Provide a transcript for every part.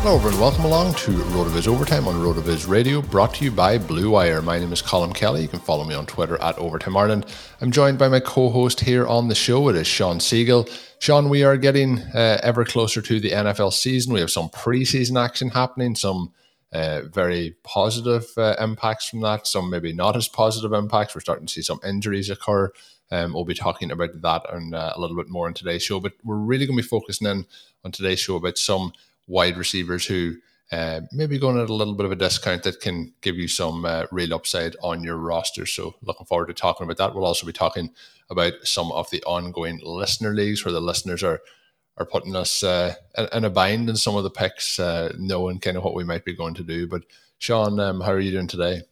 Hello, everyone. Welcome along to RotoViz Overtime on RotoViz Radio, brought to you by Blue Wire. My name is Colm Kelly. You can follow me on Twitter at Overtime Ireland. I'm joined by my co-host here on the show. It is Shawn Siegele. Shawn, we are getting uh, ever closer to the NFL season. We have some preseason action happening, some uh, very positive uh, impacts from that, some maybe not as positive impacts. We're starting to see some injuries occur. Um, we'll be talking about that and uh, a little bit more in today's show, but we're really going to be focusing in on today's show about some wide receivers who uh, maybe going at a little bit of a discount that can give you some uh, real upside on your roster. So, looking forward to talking about that. We'll also be talking about some of the ongoing listener leagues where the listeners are are putting us uh, in a bind in some of the picks, uh, knowing kind of what we might be going to do. But Shawn, um, how are you doing today?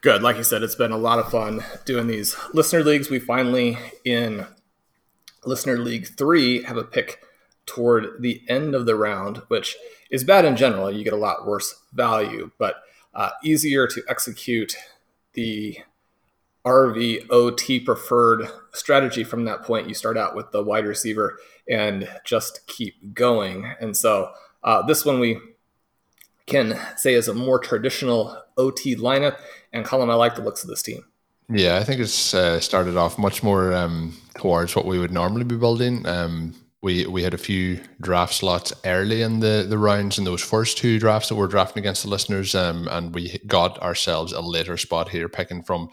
Good. Like you said, it's been a lot of fun doing these listener leagues. We finally, in listener league three, have a pick toward the end of the round, which is bad in general. You get a lot worse value, but uh, easier to execute the RVOT preferred strategy from that point. You start out with the wide receiver and just keep going. And so uh, this one we can say is a more traditional OT lineup. And Colm, I like the looks of this team. Yeah, I think it's uh, started off much more um, towards what we would normally be building. Um, we we had a few draft slots early in the the rounds in those first two drafts that we're drafting against the listeners, um, and we got ourselves a later spot here, picking from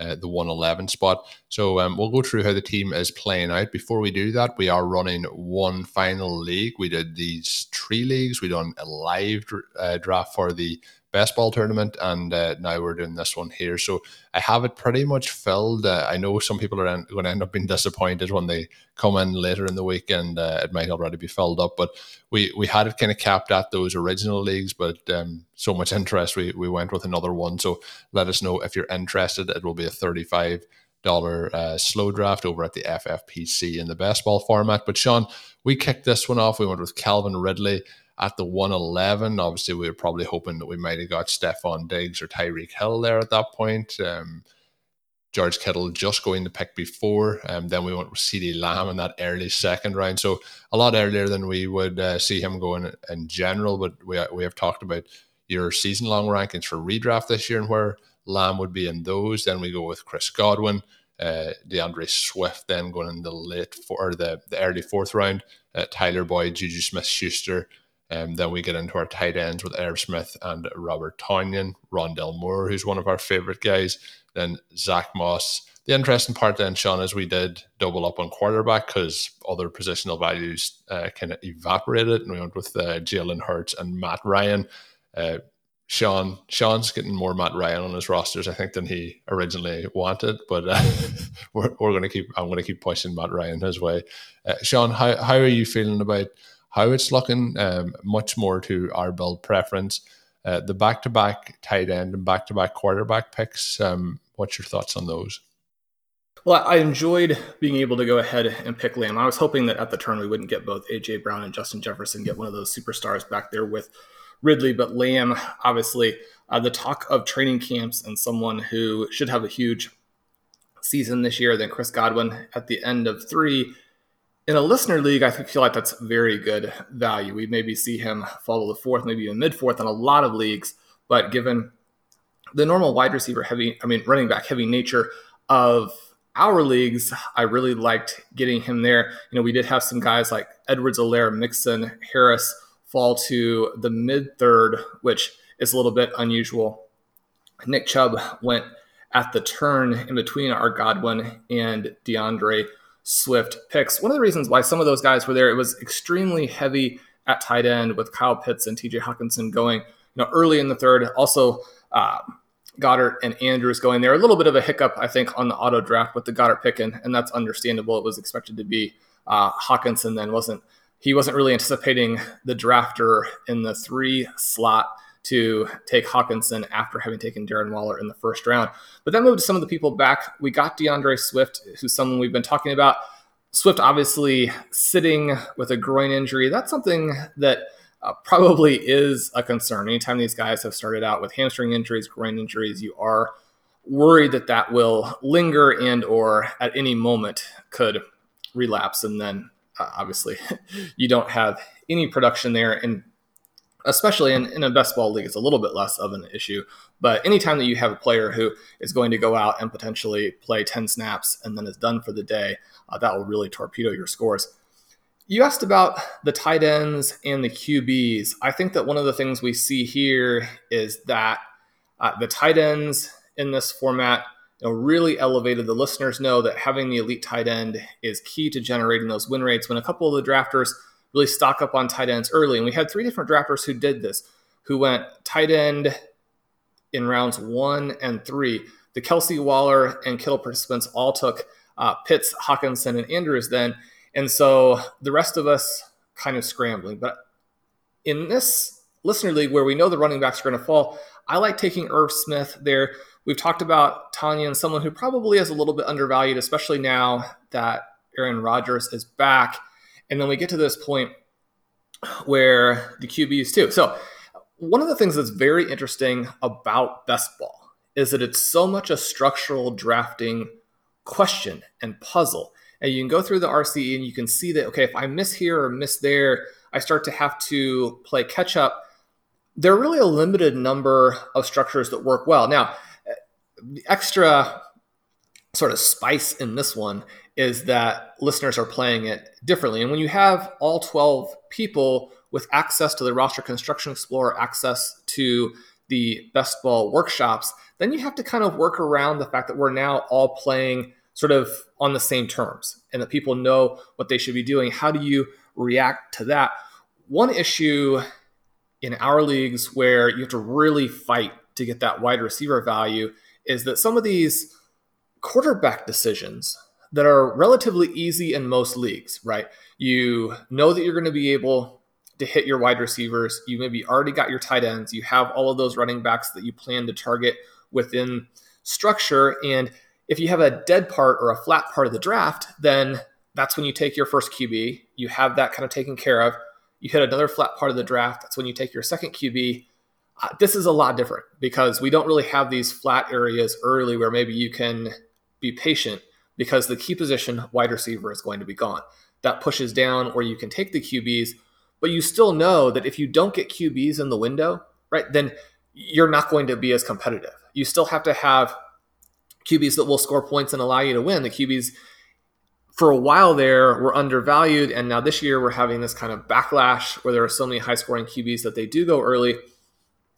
uh, the 111 spot. So um, we'll go through how the team is playing out. Before we do that, we are running one final league. We did these three leagues. We done a live uh, draft for the best ball tournament, and uh, now we're doing this one here. So I have it pretty much filled. Uh, I know some people are going to end up being disappointed when they come in later in the week, and uh, it might already be filled up. But we we had it kind of capped at those original leagues, but um, so much interest, we we went with another one. So let us know if you're interested. It will be a thirty five dollar uh, slow draft over at the FFPC in the best ball format. But Shawn, we kicked this one off. We went with Calvin Ridley at the 111. Obviously, we were probably hoping that we might have got Stefon Diggs or Tyreek Hill there at that point. Um, George Kittle just going to pick before. Um, then we went with CeeDee Lamb in that early second round. So a lot earlier than we would uh, see him going in general. But we, we have talked about your season long rankings for redraft this year and where Lamb would be in those. Then we go with Chris Godwin, uh, D'Andre Swift, then going in the late four, or the, the early fourth round, uh, Tyler Boyd, Juju Smith Schuster, um, then we get into our tight ends with Irv Smith and Robert Tonyan, Rondale Moore, who's one of our favorite guys. Then Zach Moss. The interesting part then, Shawn, is we did double up on quarterback because other positional values uh, kind of evaporated, and we went with uh, Jalen Hurts and Matt Ryan. Uh, Shawn, Shawn's getting more Matt Ryan on his rosters, I think, than he originally wanted. But uh, we're, we're going to keep. I'm going to keep pushing Matt Ryan his way. Uh, Shawn, how how are you feeling about? How it's looking, um, much more to our build preference. Uh, the back to back tight end and back to back quarterback picks, um, what's your thoughts on those? Well, I enjoyed being able to go ahead and pick Lamb. I was hoping that at the turn we wouldn't get both AJ Brown and Justin Jefferson, get one of those superstars back there with Ridley, but Lamb, obviously, uh, the talk of training camps and someone who should have a huge season this year than Chris Godwin at the end of three. In a listener league, I feel like that's very good value. We maybe see him follow the fourth, maybe even mid fourth in a lot of leagues, but given the normal wide receiver heavy, I mean, running back heavy nature of our leagues, I really liked getting him there. You know, we did have some guys like Edwards, Helaire, Mixon, Harris fall to the mid third, which is a little bit unusual. Nick Chubb went at the turn in between our Godwin and D'Andre Swift picks. One of the reasons why some of those guys were there, it was extremely heavy at tight end with Kyle Pitts and TJ Hockenson going, you know, early in the third. Also, uh, Goedert and Andrews going there. A little bit of a hiccup, I think, on the auto draft with the Goedert picking, and that's understandable. It was expected to be uh, Hockenson then wasn't he wasn't really anticipating the drafter in the three slot to take Hockenson after having taken Darren Waller in the first round. But that moved some of the people back. We got DeAndre Swift, who's someone we've been talking about. Swift obviously sitting with a groin injury. That's something that uh, probably is a concern. Anytime these guys have started out with hamstring injuries, groin injuries, you are worried that that will linger and or at any moment could relapse and then uh, obviously you don't have any production there and especially in, in a best ball league, it's a little bit less of an issue. But anytime that you have a player who is going to go out and potentially play 10 snaps and then is done for the day, uh, that will really torpedo your scores. You asked about the tight ends and the QBs. I think that one of the things we see here is that uh, the tight ends in this format you know, really elevated. The listeners know that having the elite tight end is key to generating those win rates. When a couple of the drafters – really stock up on tight ends early. And we had three different drafters who did this, who went tight end in rounds one and three. The Kelce Waller and Kittle participants all took uh, Pitts, Hockenson, and Andrews then. And so the rest of us kind of scrambling. But in this listener league where we know the running backs are going to fall, I like taking Irv Smith there. We've talked about Tonyan someone who probably is a little bit undervalued, especially now that Aaron Rodgers is back. And then we get to this point where the QBs too. So one of the things that's very interesting about best ball is that it's so much a structural drafting question and puzzle. And you can go through the RCE and you can see that, okay, if I miss here or miss there, I start to have to play catch up. There are really a limited number of structures that work well. Now, the extra sort of spice in this one is that listeners are playing it differently. And when you have all 12 people with access to the roster construction explorer, access to the best ball workshops, then you have to kind of work around the fact that we're now all playing sort of on the same terms and that people know what they should be doing. How do you react to that? One issue in our leagues where you have to really fight to get that wide receiver value is that some of these quarterback decisions that are relatively easy in most leagues, right? You know that you're going to be able to hit your wide receivers. You maybe already got your tight ends. You have all of those running backs that you plan to target within structure. And if you have a dead part or a flat part of the draft, then that's when you take your first QB. You have that kind of taken care of. You hit another flat part of the draft. That's when you take your second QB. Uh, this is a lot different because we don't really have these flat areas early where maybe you can be patient because the key position wide receiver is going to be gone. That pushes down, or you can take the QBs, but you still know that if you don't get QBs in the window, right, then you're not going to be as competitive. You still have to have QBs that will score points and allow you to win. The QBs for a while there were undervalued, and now this year we're having this kind of backlash where there are so many high scoring QBs that they do go early.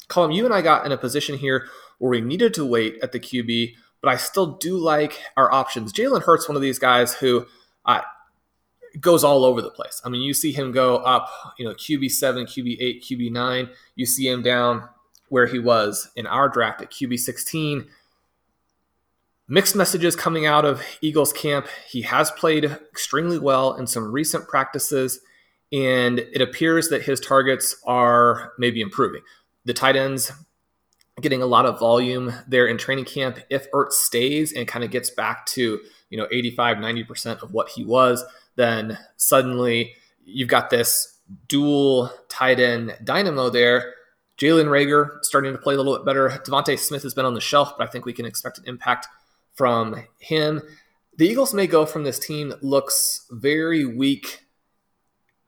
Colm, you and I got in a position here where we needed to wait at the QB but I still do like our options. Jalen Hurts, one of these guys who uh, goes all over the place. I mean, you see him go up, you know, QB seven, QB eight, QB nine. You see him down where he was in our draft at QB sixteen. Mixed messages coming out of Eagles camp. He has played extremely well in some recent practices, and it appears that his targets are maybe improving. The tight ends getting a lot of volume there in training camp. If Ertz stays and kind of gets back to, you know, 85, 90% of what he was, then suddenly you've got this dual tight end dynamo there. Jalen Reagor starting to play a little bit better. DeVonta Smith has been on the shelf, but I think we can expect an impact from him. The Eagles may go from this team that looks very weak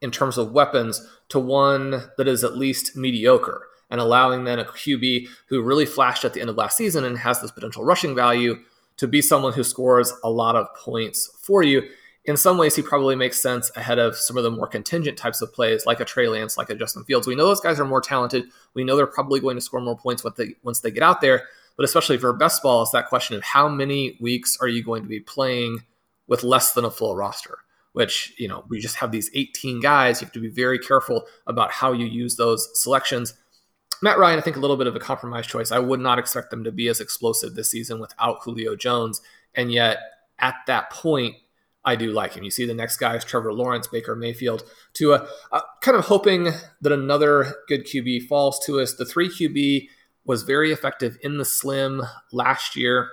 in terms of weapons to one that is at least mediocre and allowing then a QB who really flashed at the end of last season and has this potential rushing value to be someone who scores a lot of points for you. In some ways, he probably makes sense ahead of some of the more contingent types of plays, like a Trey Lance, like a Justin Fields. We know those guys are more talented. We know they're probably going to score more points once they, once they get out there. But especially for best ball, it's that question of how many weeks are you going to be playing with less than a full roster? Which, you know, we just have these 18 guys. You have to be very careful about how you use those selections. Matt Ryan, I think a little bit of a compromise choice. I would not expect them to be as explosive this season without Julio Jones. And yet, at that point, I do like him. You see the next guy is Trevor Lawrence, Baker Mayfield, to a uh, kind of hoping that another good QB falls to us. The three QB was very effective in the slim last year.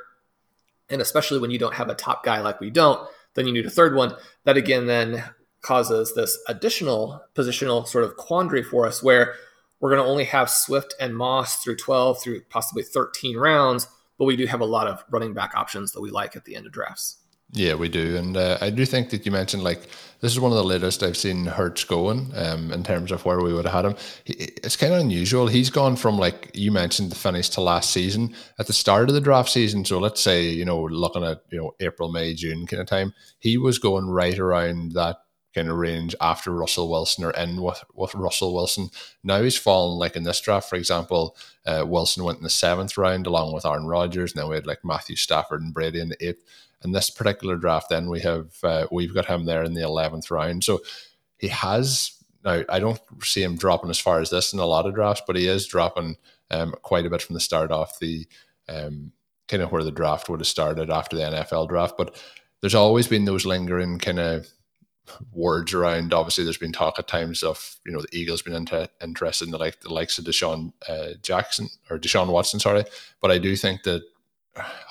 And especially when you don't have a top guy like we don't, then you need a third one. That again then causes this additional positional sort of quandary for us where we're going to only have Swift and Moss through 12 through possibly 13 rounds, but we do have a lot of running back options that we like at the end of drafts. Yeah, we do, and uh, I do think that you mentioned like this is one of the latest I've seen Hurts going um, in terms of where we would have had him. It's kind of unusual. He's gone from like you mentioned the finish to last season at the start of the draft season. So let's say you know looking at you know April, May, June kind of time, he was going right around that kind of range after Russell Wilson or in with, with Russell Wilson. Now he's fallen like in this draft, for example, uh, Wilson went in the seventh round along with Aaron Rodgers. Now we had like Matthew Stafford and Brady in the eighth in this particular draft, then we have uh, we've got him there in the eleventh round. So he has now. I don't see him dropping as far as this in a lot of drafts, but he is dropping um, quite a bit from the start off the um, kind of where the draft would have started after the NFL draft. But there's always been those lingering kind of words around. Obviously, there's been talk at times of you know the Eagles being inter- interested in the like the likes of Deshaun uh, Jackson or Deshaun Watson, sorry. But I do think that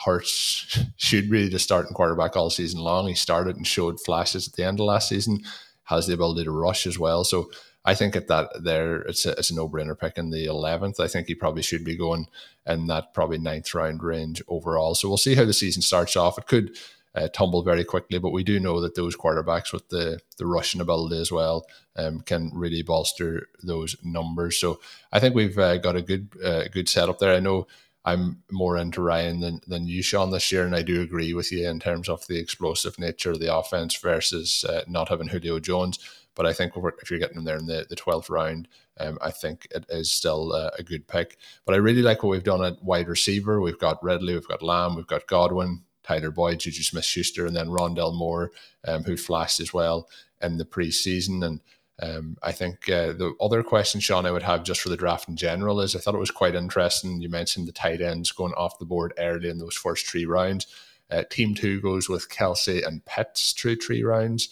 Hurts should be the starting quarterback all season long. He started and showed flashes at the end of last season, has the ability to rush as well. So I think at that there it's a, it's a no brainer pick in the eleventh. I think he probably should be going in that probably ninth round range overall. So we'll see how the season starts off. It could uh, tumble very quickly, but we do know that those quarterbacks with the the rushing ability as well um, can really bolster those numbers. So I think we've uh, got a good uh, good setup there. I know I'm more into Ryan than, than you, Shawn, this year. And I do agree with you in terms of the explosive nature of the offense versus uh, not having Julio Jones. But I think if you're getting him there in the, the 12th round, um, I think it is still uh, a good pick. But I really like what we've done at wide receiver. We've got Ridley, we've got Lamb, we've got Godwin, Tyler Boyd, Juju Smith Schuster, and then Rondale Moore, um, who flashed as well in the preseason. And um, I think uh, the other question, Shawn, I would have just for the draft in general is I thought it was quite interesting. You mentioned the tight ends going off the board early in those first three rounds. Uh, team two goes with Kelce and Pitts through three rounds.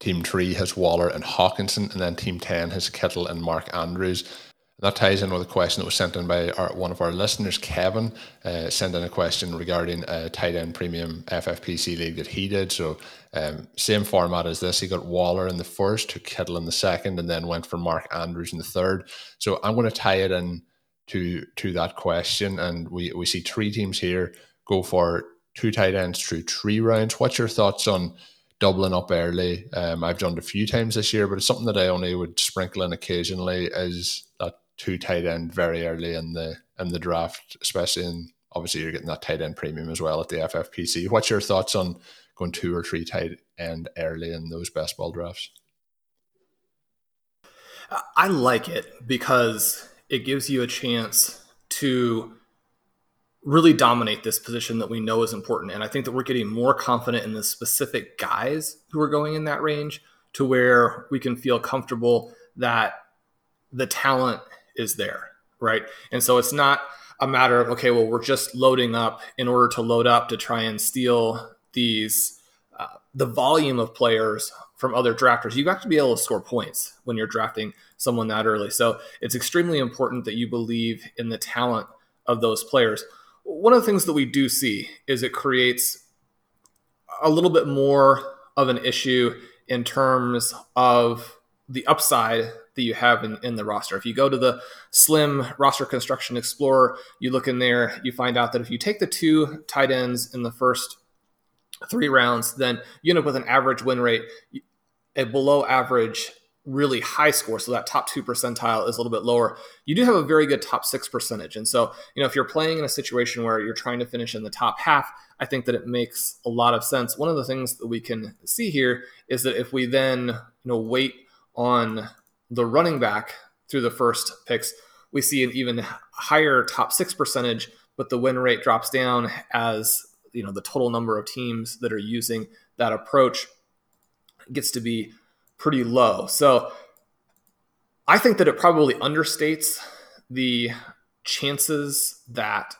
Team three has Waller and Hockenson, and then team 10 has Kittle and Mark Andrews that ties in with a question that was sent in by our, one of our listeners, Kevin, uh, sent in a question regarding a tight end premium FFPC league that he did. So, um, same format as this. He got Waller in the first, took Kittle in the second, and then went for Mark Andrews in the third. So, I'm going to tie it in to to that question, and we we see three teams here go for two tight ends through three rounds. What's your thoughts on? doubling up early. Um, I've done it a few times this year, but it's something that I only would sprinkle in occasionally. Is that two tight end very early in the in the draft, especially in obviously you're getting that tight end premium as well at the FFPC. What's your thoughts on going two or three tight end early in those best ball drafts? I like it because it gives you a chance to really dominate this position that we know is important. And I think that we're getting more confident in the specific guys who are going in that range to where we can feel comfortable that the talent is there, right? And so it's not a matter of, okay, well, we're just loading up in order to load up to try and steal these, uh, the volume of players from other drafters. You have to be able to score points when you're drafting someone that early. So it's extremely important that you believe in the talent of those players. One of the things that we do see is it creates a little bit more of an issue in terms of the upside that you have in, in the roster. If you go to the Slim Roster Construction Explorer, you look in there, you find out that if you take the two tight ends in the first three rounds, then you end up with an average win rate, a below average really high score. So that top two percentile is a little bit lower. You do have a very good top six percentage. And so, you know, if you're playing in a situation where you're trying to finish in the top half, I think that it makes a lot of sense. One of the things that we can see here is that if we then, you know, wait on the running back through the first picks, we see an even higher top six percentage, but the win rate drops down as you know the total number of teams that are using that approach gets to be pretty low. So I think that it probably understates the chances that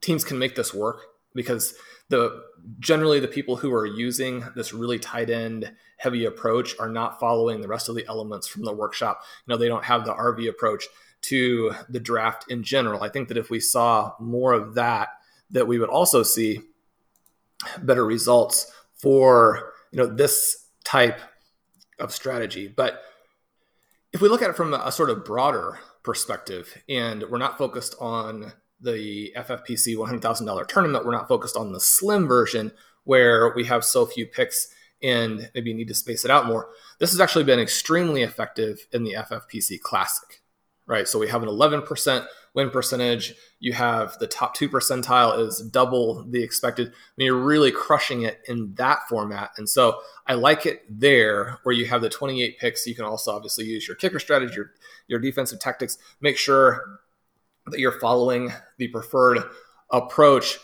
teams can make this work because the generally the people who are using this really tight end heavy approach are not following the rest of the elements from the workshop. You know, they don't have the RV approach to the draft in general. I think that if we saw more of that, that we would also see better results for you know this type of strategy. But if we look at it from a, sort of broader perspective, and we're not focused on the FFPC $100,000 tournament, we're not focused on the slim version where we have so few picks and maybe need to space it out more. This has actually been extremely effective in the FFPC Classic, right? So we have an 11% win percentage. You have the top two percentile is double the expected. I mean, you're really crushing it in that format. And so I like it there where you have the 28 picks. You can also obviously use your kicker strategy, your, your defensive tactics. Make sure that you're following the preferred approach.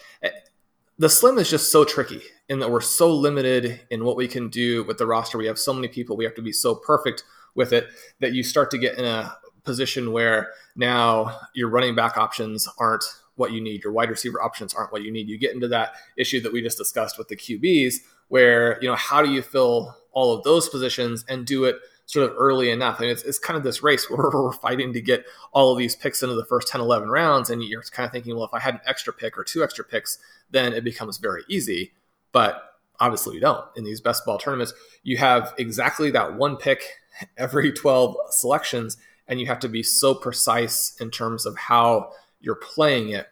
The slim is just so tricky in that we're so limited in what we can do with the roster. We have so many people. We have to be so perfect with it that you start to get in a position where now your running back options aren't what you need, your wide receiver options aren't what you need. You get into that issue that we just discussed with the QBs, where you know how do you fill all of those positions and do it sort of early enough. And it's, it's kind of this race where we're fighting to get all of these picks into the first 10, 11 rounds. And you're kind of thinking, well, if I had an extra pick or two extra picks, then it becomes very easy. But obviously, we don't. In these best ball tournaments, you have exactly that one pick every 12 selections and you have to be so precise in terms of how you're playing it.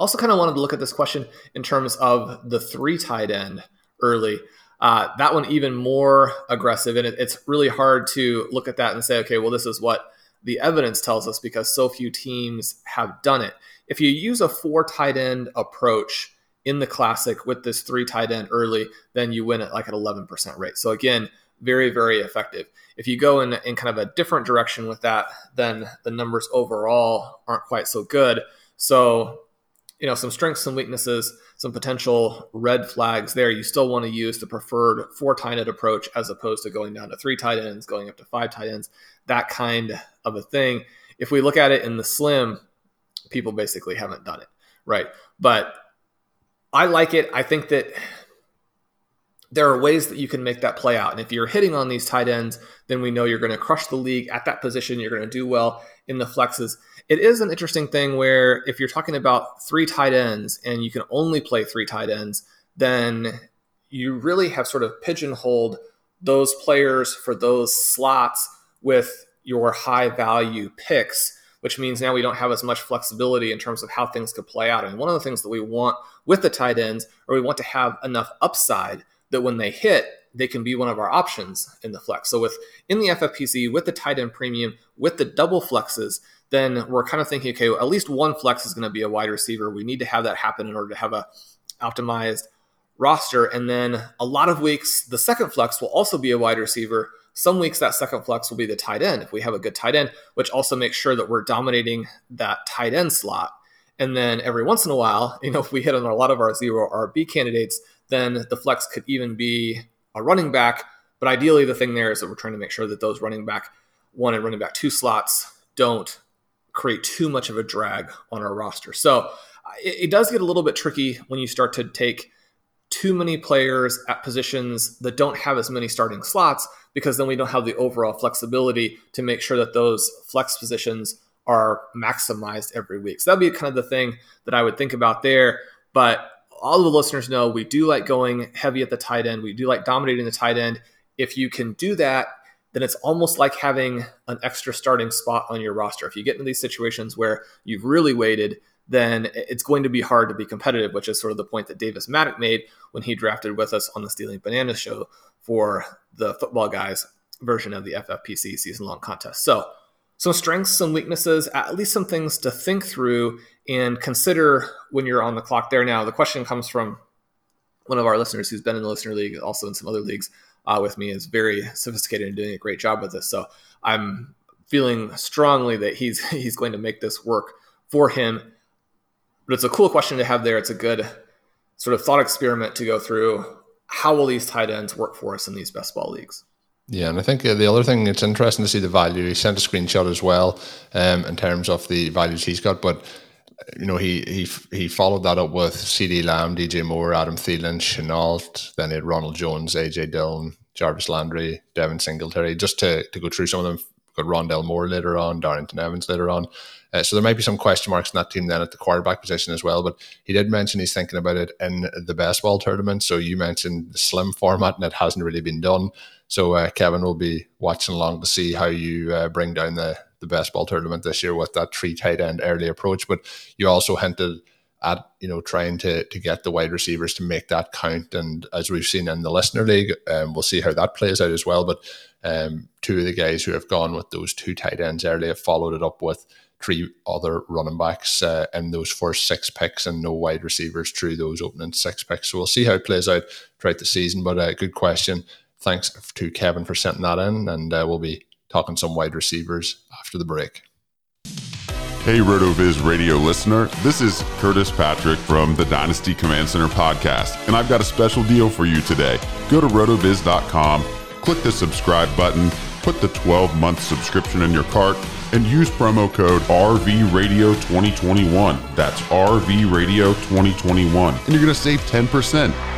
Also, kind of wanted to look at this question in terms of the three tight end early. Uh, that one even more aggressive, and it, it's really hard to look at that and say, okay, well, this is what the evidence tells us because so few teams have done it. If you use a four tight end approach in the classic with this three tight end early, then you win at like an 11% rate. So again, very, very effective. If you go in, in kind of a different direction with that, then the numbers overall aren't quite so good. So, you know, some strengths, some weaknesses, some potential red flags there. You still want to use the preferred four tight end approach as opposed to going down to three tight ends, going up to five tight ends, that kind of a thing. If we look at it in the slim, people basically haven't done it, right? But I like it. I think that there are ways that you can make that play out. And if you're hitting on these tight ends, then we know you're going to crush the league at that position. You're going to do well in the flexes. It is an interesting thing where if you're talking about three tight ends and you can only play three tight ends, then you really have sort of pigeonholed those players for those slots with your high value picks, which means now we don't have as much flexibility in terms of how things could play out. And one of the things that we want with the tight ends, or we want to have enough upside that when they hit, they can be one of our options in the flex. So with in the FFPC with the tight end premium with the double flexes, then we're kind of thinking, okay, well, at least one flex is going to be a wide receiver. We need to have that happen in order to have a optimized roster. And then a lot of weeks, the second flex will also be a wide receiver. Some weeks that second flex will be the tight end if we have a good tight end, which also makes sure that we're dominating that tight end slot. And then every once in a while, you know, if we hit on a lot of our zero RB candidates, then the flex could even be a running back. But ideally, the thing there is that we're trying to make sure that those running back one and running back two slots don't create too much of a drag on our roster. So it, it does get a little bit tricky when you start to take too many players at positions that don't have as many starting slots because then we don't have the overall flexibility to make sure that those flex positions are maximized every week. So that'd be kind of the thing that I would think about there. But all of the listeners know we do like going heavy at the tight end. We do like dominating the tight end. If you can do that then it's almost like having an extra starting spot on your roster. If you get into these situations where you've really waited, then it's going to be hard to be competitive, which is sort of the point that Davis Mattek made when he drafted with us on the Stealing Bananas show for the football guys version of the FFPC season long contest. So, some strengths, some weaknesses, at least some things to think through and consider when you're on the clock there. Now, the question comes from one of our listeners who's been in the listener league, also in some other leagues uh, with me, is very sophisticated and doing a great job with this. So, I'm feeling strongly that he's he's going to make this work for him. But it's a cool question to have there. It's a good sort of thought experiment to go through. How will these tight ends work for us in these best ball leagues? Yeah, and I think uh, the other thing it's interesting to see the value. He sent a screenshot as well um, in terms of the values he's got, but you know he he he followed that up with CeeDee Lamb, DJ Moore, Adam Thielen, Shenault, then he had Ronald Jones, AJ Dillon, Jarvis Landry, Devin Singletary, just to to go through some of them. Got Rondale Moore later on, Darrynton Evans later on. Uh, so there might be some question marks in that team then at the quarterback position as well. But he did mention he's thinking about it in the best ball tournament. So you mentioned the slim format, and it hasn't really been done. So uh, Kevin will be watching along to see how you uh, bring down the the best ball tournament this year with that three tight end early approach. But you also hinted at you know trying to to get the wide receivers to make that count. And as we've seen in the listener league, um, we'll see how that plays out as well. But um, two of the guys who have gone with those two tight ends early have followed it up with three other running backs uh, in those first six picks and no wide receivers through those opening six picks. So we'll see how it plays out throughout the season. But a uh, good question. Thanks to Kevin for sending that in, and uh, we'll be talking some wide receivers after the break. Hey, RotoViz radio listener. This is Curtis Patrick from the Dynasty Command Center podcast, and I've got a special deal for you today. Go to rotoviz.com, click the subscribe button, put the 12 month subscription in your cart and use promo code RVRadio2021. That's RVRadio2021. And you're going to save 10%.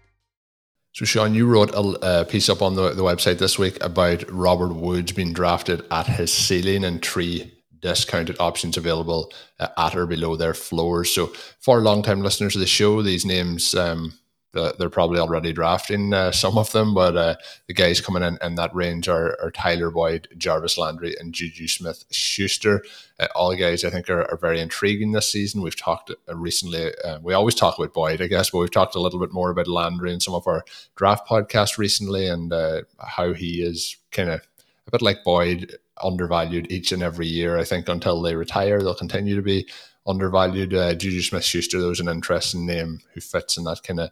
So, Shawn, you wrote a, piece up on the, the website this week about Robert Woods being drafted at his ceiling and three discounted options available uh, at or below their floors. So, for long time listeners of the show, these names um, they're probably already drafting uh, some of them, but uh, the guys coming in in that range are, are Tyler Boyd, Jarvis Landry, and Juju Smith Schuster. Uh, all guys I think are, are, very intriguing this season. We've talked uh, recently, uh, we always talk about Boyd, I guess, but we've talked a little bit more about Landry in some of our draft podcasts recently and uh, how he is kind of a bit like Boyd, undervalued each and every year. I think until they retire, they'll continue to be undervalued. Juju Smith Schuster, there was an interesting name who fits in that kind of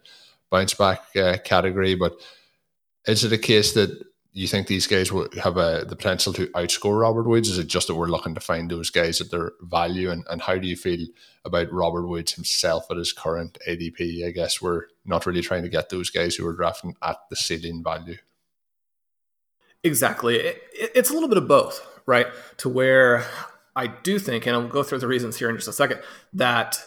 bounce back uh, category. But is it a case that you think these guys will have a, the potential to outscore Robert Woods? Is it just that we're looking to find those guys at their value? And, and how do you feel about Robert Woods himself at his current ADP? I guess we're not really trying to get those guys who are drafting at the ceiling value. Exactly. It, it, it's a little bit of both, right? To where I do think, and I'll go through the reasons here in just a second, that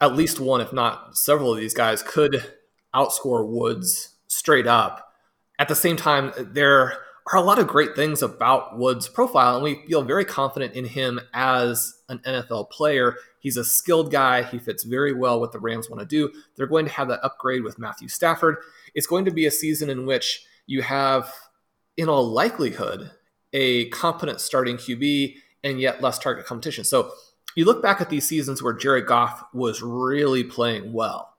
at least one, if not several of these guys, could outscore Woods straight up. At the same time, there are a lot of great things about Woods' profile, and we feel very confident in him as an NFL player. He's a skilled guy. He fits very well what the Rams want to do. They're going to have that upgrade with Matthew Stafford. It's going to be a season in which you have, in all likelihood, a competent starting QB and yet less target competition. So you look back at these seasons where Jared Goff was really playing well.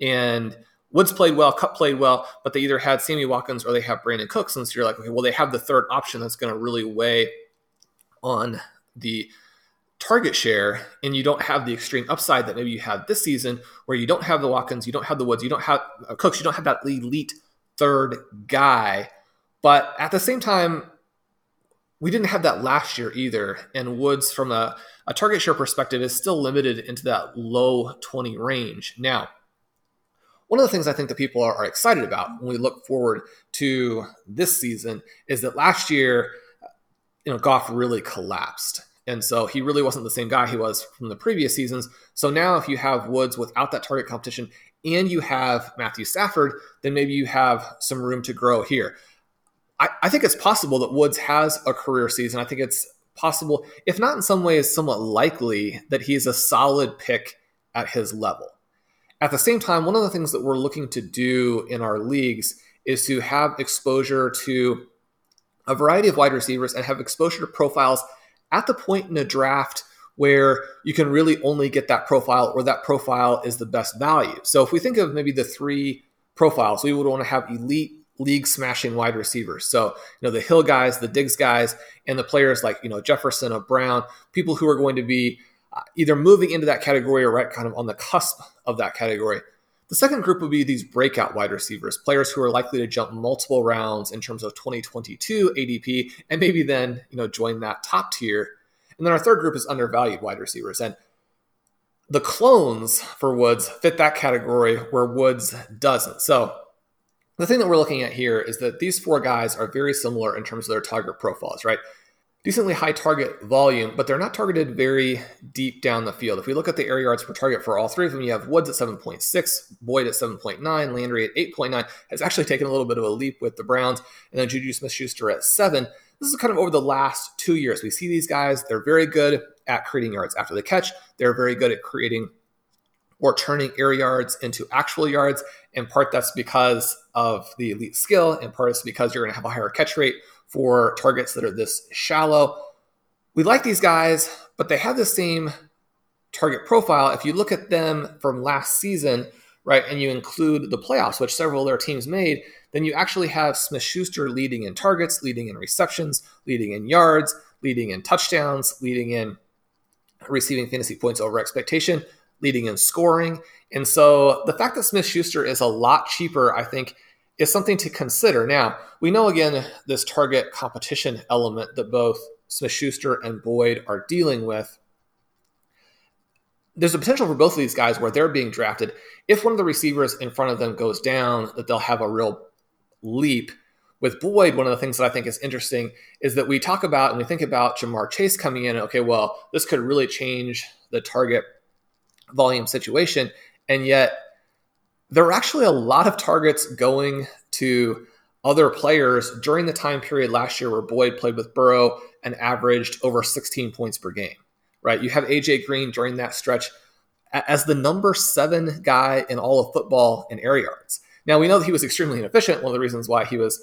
And Woods played well, Kupp played well, but they either had Sammy Watkins or they have Brandin Cooks. And so you're like, okay, well, they have the third option that's going to really weigh on the target share, and you don't have the extreme upside that maybe you had this season, where you don't have the Watkins, you don't have the Woods, you don't have uh, Cooks, you don't have that elite third guy. But at the same time, we didn't have that last year either. And Woods, from a, a target share perspective, is still limited into that low 20 range. Now, one of the things I think that people are, are excited about when we look forward to this season is that last year, you know, Goff really collapsed. And so he really wasn't the same guy he was from the previous seasons. So now, if you have Woods without that target competition and you have Matthew Stafford, then maybe you have some room to grow here. I, I think it's possible that Woods has a career season. I think it's possible, if not in some ways, somewhat likely that he's a solid pick at his level. At the same time, one of the things that we're looking to do in our leagues is to have exposure to a variety of wide receivers and have exposure to profiles at the point in a draft where you can really only get that profile or that profile is the best value. So if we think of maybe the three profiles, we would want to have elite league smashing wide receivers. So, you know, the Hill guys, the Diggs guys, and the players like, you know, Jefferson or Brown, people who are going to be Uh, either moving into that category or right kind of on the cusp of that category. The second group would be these breakout wide receivers, players who are likely to jump multiple rounds in terms of 2022 ADP and maybe then, you know, join that top tier. And then our third group is undervalued wide receivers. And the clones for Woods fit that category where Woods doesn't. So the thing that we're looking at here is that these four guys are very similar in terms of their target profiles, right? Decently high target volume, but they're not targeted very deep down the field. If we look at the air yards per target for all three of them, you have Woods at 7.6, Boyd at 7.9, Landry at 8.9. Has actually taken a little bit of a leap with the Browns, and then Juju Smith Schuster at 7. This is kind of over the last two years. We see these guys, they're very good at creating yards after the catch, they're very good at creating or turning air yards into actual yards. In part, that's because of the elite skill, in part, it's because you're going to have a higher catch rate for targets that are this shallow. We like these guys, but they have the same target profile. If you look at them from last season, right, and you include the playoffs, which several of their teams made, then you actually have Smith Schuster leading in targets, leading in receptions, leading in yards, leading in touchdowns, leading in receiving fantasy points over expectation, leading in scoring. And so the fact that Smith Schuster is a lot cheaper, I think, is something to consider. Now, we know again this target competition element that both Smith Schuster and Boyd are dealing with. There's a potential for both of these guys where they're being drafted. If one of the receivers in front of them goes down, that they'll have a real leap. With Boyd, one of the things that I think is interesting is that we talk about and we think about Ja'Marr Chase coming in. Okay, well, this could really change the target volume situation. And yet, there were actually a lot of targets going to other players during the time period last year where Boyd played with Burrow and averaged over 16 points per game, right? You have AJ Green during that stretch as the number seven guy in all of football in air yards. Now, we know that he was extremely inefficient. One of the reasons why he was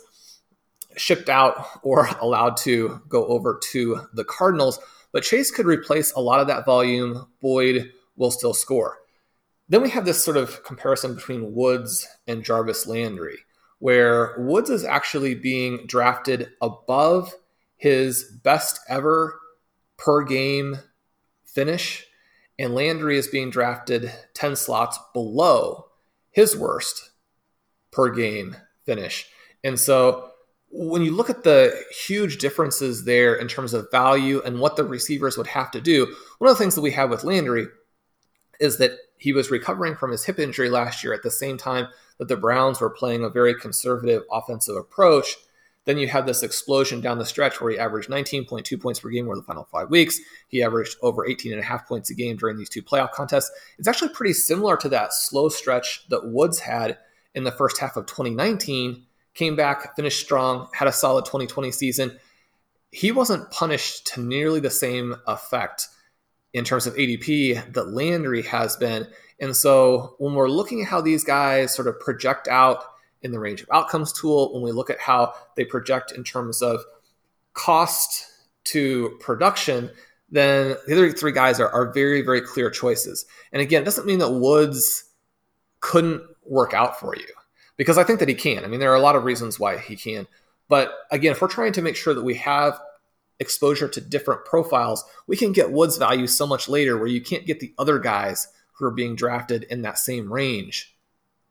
shipped out or allowed to go over to the Cardinals. But Chase could replace a lot of that volume. Boyd will still score. Then we have this sort of comparison between Woods and Jarvis Landry, where Woods is actually being drafted above his best ever per game finish, and Landry is being drafted 10 slots below his worst per game finish. And so when you look at the huge differences there in terms of value and what the receivers would have to do, one of the things that we have with Landry is that he was recovering from his hip injury last year at the same time that the Browns were playing a very conservative offensive approach. Then you have this explosion down the stretch where he averaged 19.2 points per game over the final five weeks. He averaged over 18 and a half points a game during these two playoff contests. It's actually pretty similar to that slow stretch that Woods had in the first half of 2019 came back, finished strong, had a solid 2020 season. He wasn't punished to nearly the same effect in terms of ADP that Landry has been. And so when we're looking at how these guys sort of project out in the range of outcomes tool, when we look at how they project in terms of cost to production, then the other three guys are, are very, very clear choices. And again, it doesn't mean that Woods couldn't work out for you because I think that he can. I mean, there are a lot of reasons why he can. But again, if we're trying to make sure that we have exposure to different profiles, we can get Woods' value so much later where you can't get the other guys who are being drafted in that same range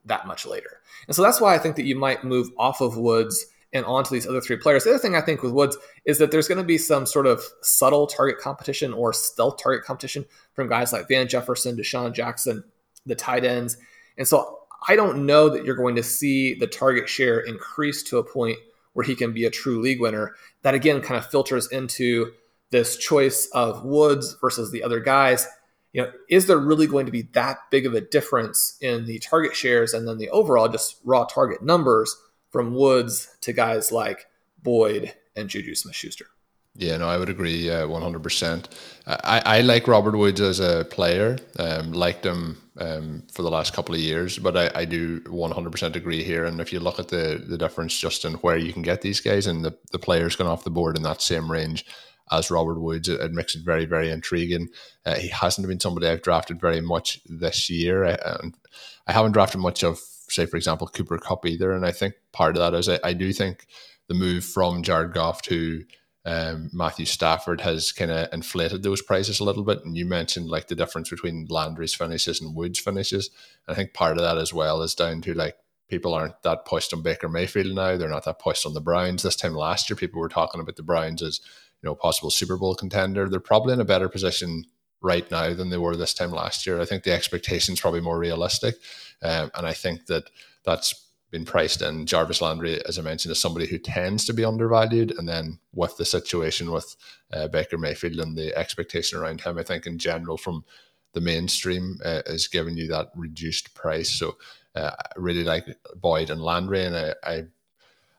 that much later. And so that's why I think that you might move off of Woods and onto these other three players. The other thing I think with Woods is that there's going to be some sort of subtle target competition or stealth target competition from guys like Van Jefferson, DeSean Jackson, the tight ends. And so I don't know that you're going to see the target share increase to a point where he can be a true league winner. That again kind of filters into this choice of Woods versus the other guys. You know, is there really going to be that big of a difference in the target shares and then the overall just raw target numbers from Woods to guys like Boyd and Juju Smith Schuster? Yeah, no, I would agree uh, 100%. I, I like Robert Woods as a player, um, liked him um, for the last couple of years, but I, I do 100% agree here. And if you look at the, the difference just in where you can get these guys and the, the players going off the board in that same range as Robert Woods, it, it makes it very, very intriguing. Uh, he hasn't been somebody I've drafted very much this year. I, and I haven't drafted much of, say, for example, Cooper Kupp either. And I think part of that is I, I do think the move from Jared Goff to um, Matthew Stafford has kind of inflated those prices a little bit. And you mentioned like the difference between Landry's finishes and Woods finishes. And I think part of that as well is down to like people aren't that pushed on Baker Mayfield now. They're not that pushed on the Browns. This time last year, people were talking about the Browns as you know possible Super Bowl contender. They're probably in a better position right now than they were this time last year. I think the expectations probably more realistic, um, and I think that that's been priced in. Jarvis Landry, as I mentioned, is somebody who tends to be undervalued. And then with the situation with uh, Baker Mayfield and the expectation around him, I think in general from the mainstream uh, is giving you that reduced price. So uh, I really like Boyd and Landry, and I, I,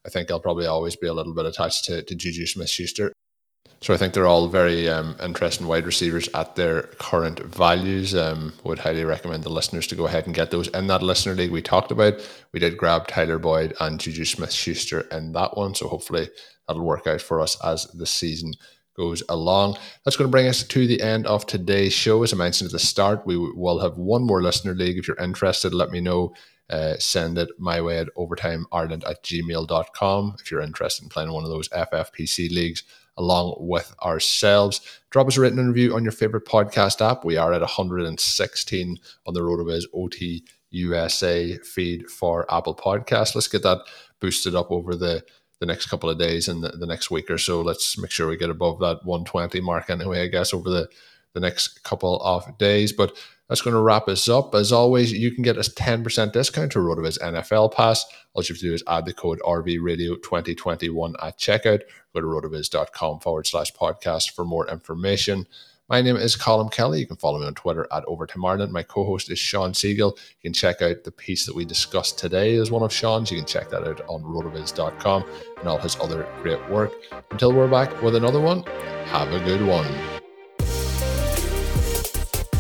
I think I'll probably always be a little bit attached to, to Juju Smith Schuster. So I think they're all very um, interesting wide receivers at their current values. Um, would highly recommend the listeners to go ahead and get those in that listener league we talked about. We did grab Tyler Boyd and Juju Smith Schuster in that one, so hopefully that'll work out for us as the season goes along. That's going to bring us to the end of today's show. As I mentioned at the start, we will have one more listener league. If you're interested, let me know. Uh, send it my way at overtimeireland at gmail.com if you're interested in playing one of those FFPC leagues along with ourselves. Drop us a written review on your favorite podcast app. We are at 116 on the RotoViz OT USA feed for Apple Podcasts. Let's get that boosted up over the the next couple of days and the, the next week or so. Let's make sure we get above that 120 mark anyway, I guess, over the, the next couple of days. But that's going to wrap us up. As always, you can get a 10% discount to RotoViz NFL Pass. All you have to do is add the code RVRadio2021 at checkout. Go to rotoviz.com forward slash podcast for more information. My name is Colm Kelly. You can follow me on Twitter at Overtime Ireland. My co-host is Shawn Siegele. You can check out the piece that we discussed today as one of Shawn's. You can check that out on rotoviz.com and all his other great work. Until we're back with another one, have a good one.